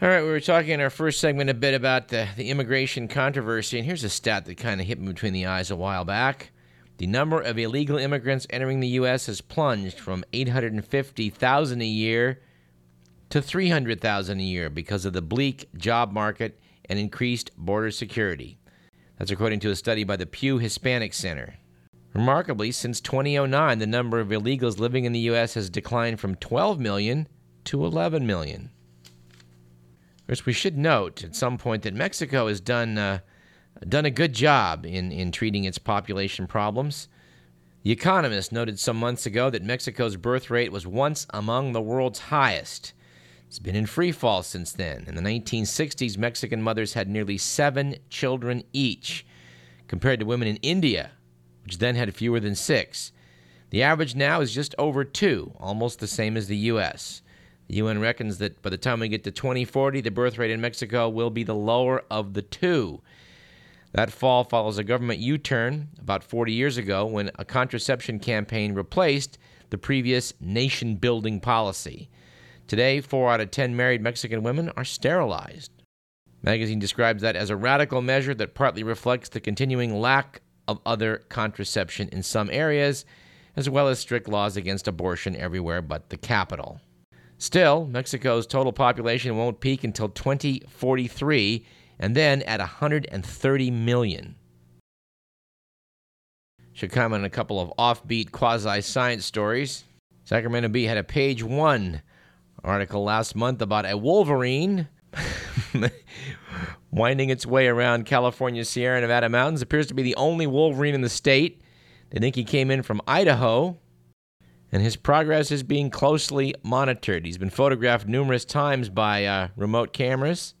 All right, we were talking in our first segment a bit about the, the immigration controversy, and here's a stat that kind of hit me between the eyes a while back. The number of illegal immigrants entering the U.S. has plunged from 850,000 a year to 300,000 a year because of the bleak job market and increased border security. That's according to a study by the Pew Hispanic Center. Remarkably, since 2009, the number of illegals living in the U.S. has declined from 12 million to 11 million. Course, we should note at some point that Mexico has done uh, done a good job in, in treating its population problems. The Economist noted some months ago that Mexico's birth rate was once among the world's highest. It's been in free fall since then. In the 1960s, Mexican mothers had nearly seven children each, compared to women in India, which then had fewer than six. The average now is just over two, almost the same as the U.S. The UN reckons that by the time we get to 2040, the birth rate in Mexico will be the lower of the two. That fall follows a government U turn about 40 years ago when a contraception campaign replaced the previous nation building policy. Today, 4 out of 10 married Mexican women are sterilized. Magazine describes that as a radical measure that partly reflects the continuing lack of other contraception in some areas, as well as strict laws against abortion everywhere but the capital. Still, Mexico's total population won't peak until 2043 and then at 130 million. Should comment on a couple of offbeat quasi science stories. Sacramento Bee had a page one article last month about a wolverine winding its way around California's Sierra Nevada mountains. Appears to be the only wolverine in the state. They think he came in from Idaho, and his progress is being closely monitored. He's been photographed numerous times by uh, remote cameras.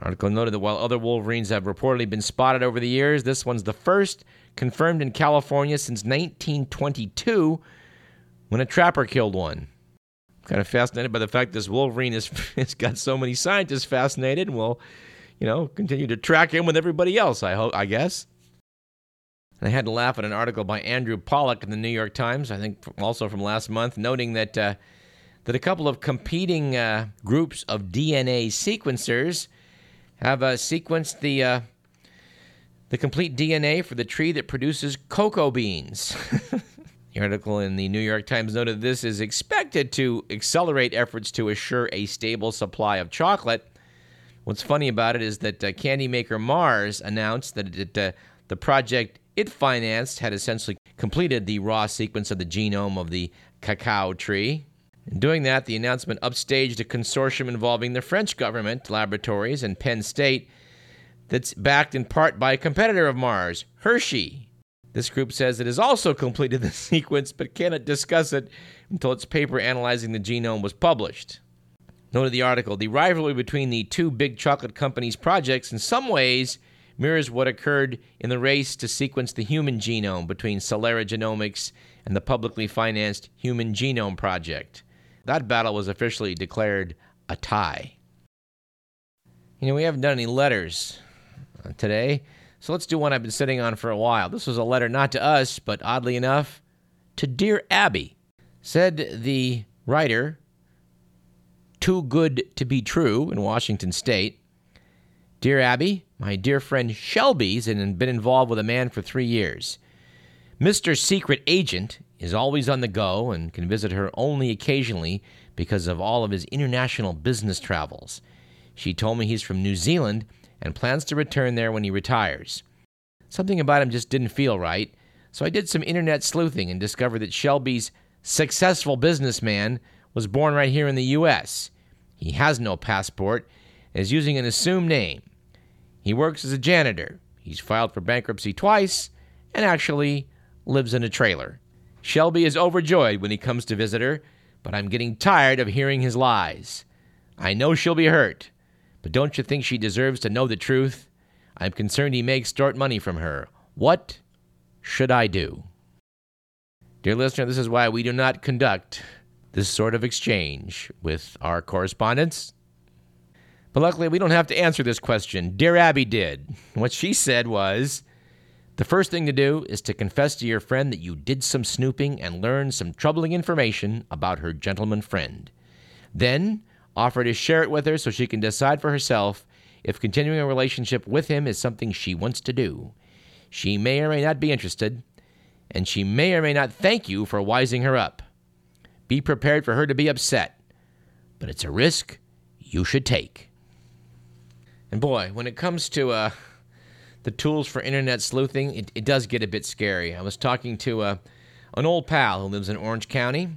Article noted that while other wolverines have reportedly been spotted over the years, this one's the first confirmed in California since 1922 when a trapper killed one. I'm kind of fascinated by the fact this wolverine has, has got so many scientists fascinated and will, you know, continue to track him with everybody else, I hope, I guess. And I had to laugh at an article by Andrew Pollack in the New York Times, I think also from last month, noting that uh, that a couple of competing uh, groups of DNA sequencers have uh, sequenced the uh, the complete DNA for the tree that produces cocoa beans. the article in the New York Times noted this is expected to accelerate efforts to assure a stable supply of chocolate. What's funny about it is that uh, candy maker Mars announced that it, uh, the project it financed had essentially completed the raw sequence of the genome of the cacao tree. In doing that, the announcement upstaged a consortium involving the French government, laboratories, and Penn State that's backed in part by a competitor of Mars, Hershey. This group says it has also completed the sequence but cannot discuss it until its paper analyzing the genome was published. Note of the article the rivalry between the two big chocolate companies' projects in some ways mirrors what occurred in the race to sequence the human genome between Celera Genomics and the publicly financed Human Genome Project. That battle was officially declared a tie. You know, we haven't done any letters uh, today, so let's do one I've been sitting on for a while. This was a letter not to us, but oddly enough, to Dear Abby. Said the writer, Too Good to Be True in Washington State. Dear Abby, my dear friend Shelby's been involved with a man for three years. Mr. Secret Agent is always on the go and can visit her only occasionally because of all of his international business travels. She told me he's from New Zealand and plans to return there when he retires. Something about him just didn't feel right, so I did some internet sleuthing and discovered that Shelby's successful businessman was born right here in the U.S. He has no passport and is using an assumed name. He works as a janitor. He's filed for bankruptcy twice and actually lives in a trailer. Shelby is overjoyed when he comes to visit her, but I'm getting tired of hearing his lies. I know she'll be hurt, but don't you think she deserves to know the truth? I'm concerned he may extort money from her. What should I do? Dear listener, this is why we do not conduct this sort of exchange with our correspondents. But luckily, we don't have to answer this question. Dear Abby did. What she said was the first thing to do is to confess to your friend that you did some snooping and learned some troubling information about her gentleman friend. Then, offer to share it with her so she can decide for herself if continuing a relationship with him is something she wants to do. She may or may not be interested, and she may or may not thank you for wising her up. Be prepared for her to be upset, but it's a risk you should take. And boy, when it comes to uh, the tools for internet sleuthing, it, it does get a bit scary. I was talking to uh, an old pal who lives in Orange County,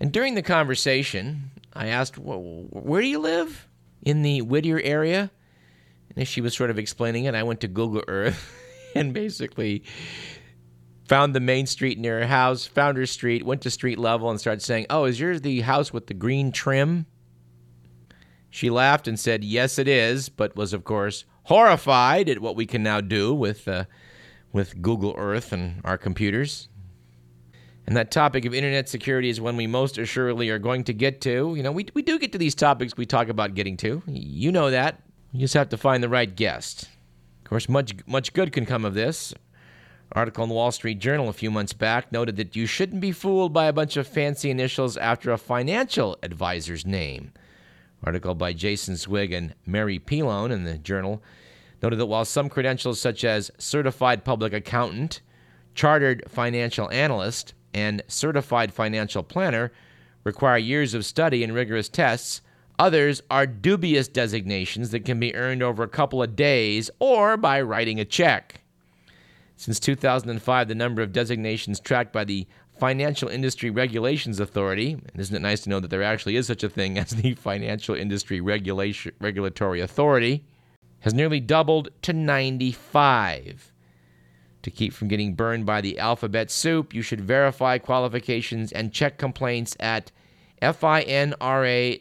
and during the conversation, I asked, Where do you live? In the Whittier area? And as she was sort of explaining it, I went to Google Earth and basically found the main street near her house, found her street, went to street level, and started saying, Oh, is yours the house with the green trim? She laughed and said, Yes, it is, but was, of course, horrified at what we can now do with, uh, with Google Earth and our computers. And that topic of internet security is one we most assuredly are going to get to. You know, we, we do get to these topics we talk about getting to. You know that. You just have to find the right guest. Of course, much, much good can come of this. Article in the Wall Street Journal a few months back noted that you shouldn't be fooled by a bunch of fancy initials after a financial advisor's name. Article by Jason Zweig and Mary Pilon in the Journal noted that while some credentials such as certified public accountant, chartered financial analyst, and certified financial planner require years of study and rigorous tests, others are dubious designations that can be earned over a couple of days or by writing a check. Since 2005, the number of designations tracked by the Financial Industry Regulations Authority, and isn't it nice to know that there actually is such a thing as the Financial Industry Regulation, Regulatory Authority, has nearly doubled to 95. To keep from getting burned by the alphabet soup, you should verify qualifications and check complaints at finra.org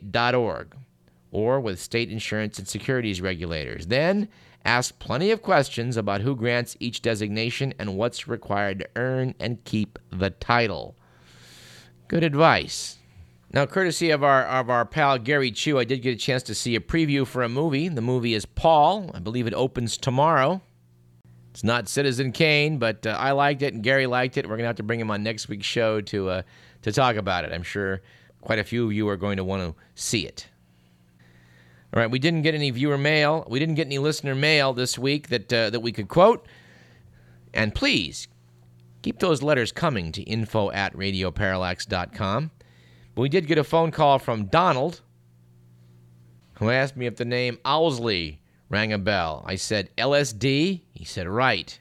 or with state insurance and securities regulators. Then Ask plenty of questions about who grants each designation and what's required to earn and keep the title. Good advice. Now, courtesy of our of our pal Gary Chu, I did get a chance to see a preview for a movie. The movie is Paul. I believe it opens tomorrow. It's not Citizen Kane, but uh, I liked it and Gary liked it. We're gonna have to bring him on next week's show to uh, to talk about it. I'm sure quite a few of you are going to want to see it. All right, we didn't get any viewer mail. We didn't get any listener mail this week that uh, that we could quote. And please keep those letters coming to info at radioparallax.com. But we did get a phone call from Donald, who asked me if the name Owsley rang a bell. I said LSD. He said right.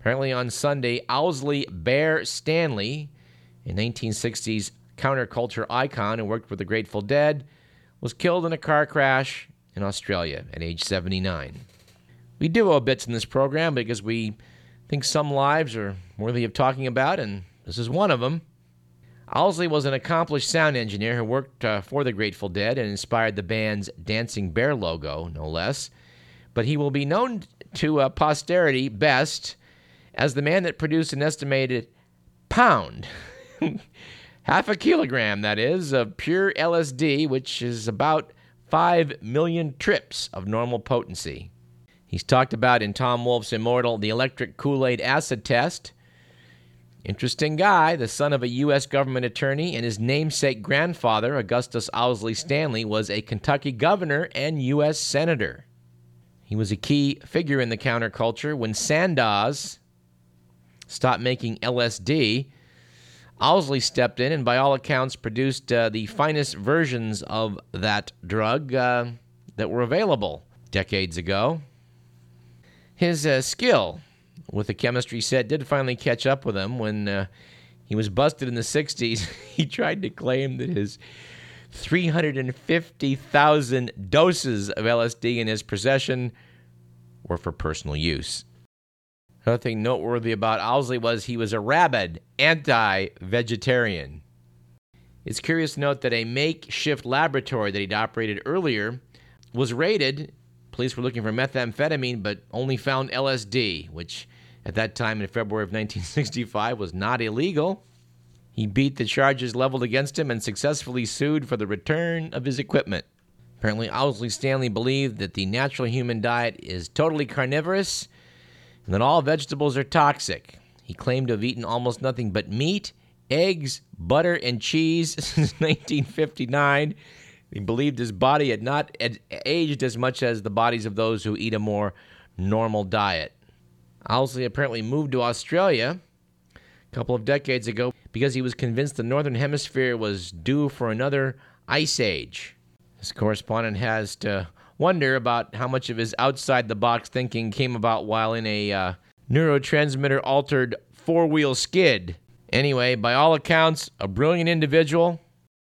Apparently on Sunday, Owsley Bear Stanley, a 1960s counterculture icon who worked with the Grateful Dead was killed in a car crash in Australia at age 79. We duo bits in this program because we think some lives are worthy of talking about, and this is one of them. Owsley was an accomplished sound engineer who worked uh, for the Grateful Dead and inspired the band's Dancing Bear logo, no less. But he will be known to uh, posterity best as the man that produced an estimated pound half a kilogram, that is, of pure LSD, which is about 5 million trips of normal potency. He's talked about in Tom Wolfe's Immortal the electric Kool Aid acid test. Interesting guy, the son of a U.S. government attorney, and his namesake grandfather, Augustus Owsley Stanley, was a Kentucky governor and U.S. senator. He was a key figure in the counterculture when Sandoz stopped making LSD Owsley stepped in and, by all accounts, produced uh, the finest versions of that drug uh, that were available decades ago. His uh, skill with the chemistry set did finally catch up with him when uh, he was busted in the 60s. he tried to claim that his 350,000 doses of LSD in his possession were for personal use. Another thing noteworthy about Owsley was he was a rabid anti vegetarian. It's curious to note that a makeshift laboratory that he'd operated earlier was raided. Police were looking for methamphetamine, but only found LSD, which at that time in February of 1965 was not illegal. He beat the charges leveled against him and successfully sued for the return of his equipment. Apparently, Owsley Stanley believed that the natural human diet is totally carnivorous and that all vegetables are toxic. He claimed to have eaten almost nothing but meat, eggs, butter, and cheese since 1959, He believed his body had not aged as much as the bodies of those who eat a more normal diet. Owsley apparently moved to Australia a couple of decades ago because he was convinced the Northern Hemisphere was due for another ice age. This correspondent has to wonder about how much of his outside the box thinking came about while in a uh, neurotransmitter altered four wheel skid. Anyway, by all accounts, a brilliant individual.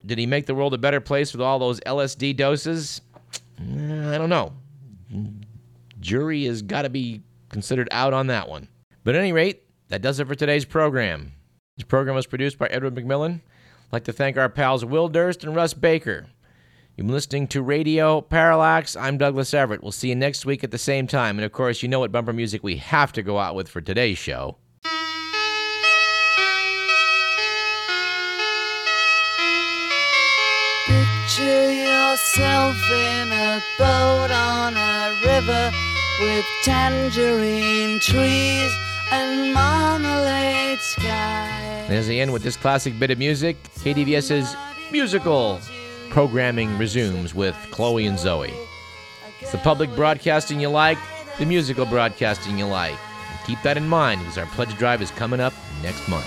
Did he make the world a better place with all those LSD doses? I don't know. Jury has got to be considered out on that one. But at any rate, that does it for today's program. This program was produced by Edward McMillan. I'd like to thank our pals Will Durst and Russ Baker. You've been listening to Radio Parallax. I'm Douglas Everett. We'll see you next week at the same time. And of course, you know what bumper music we have to go out with for today's show. Picture yourself in a boat on a river with tangerine trees and marmalade skies. As I end with this classic bit of music, KDVS's musical programming resumes with Chloe and Zoe. It's the public broadcasting you like, the musical broadcasting you like. And keep that in mind because our pledge drive is coming up next month.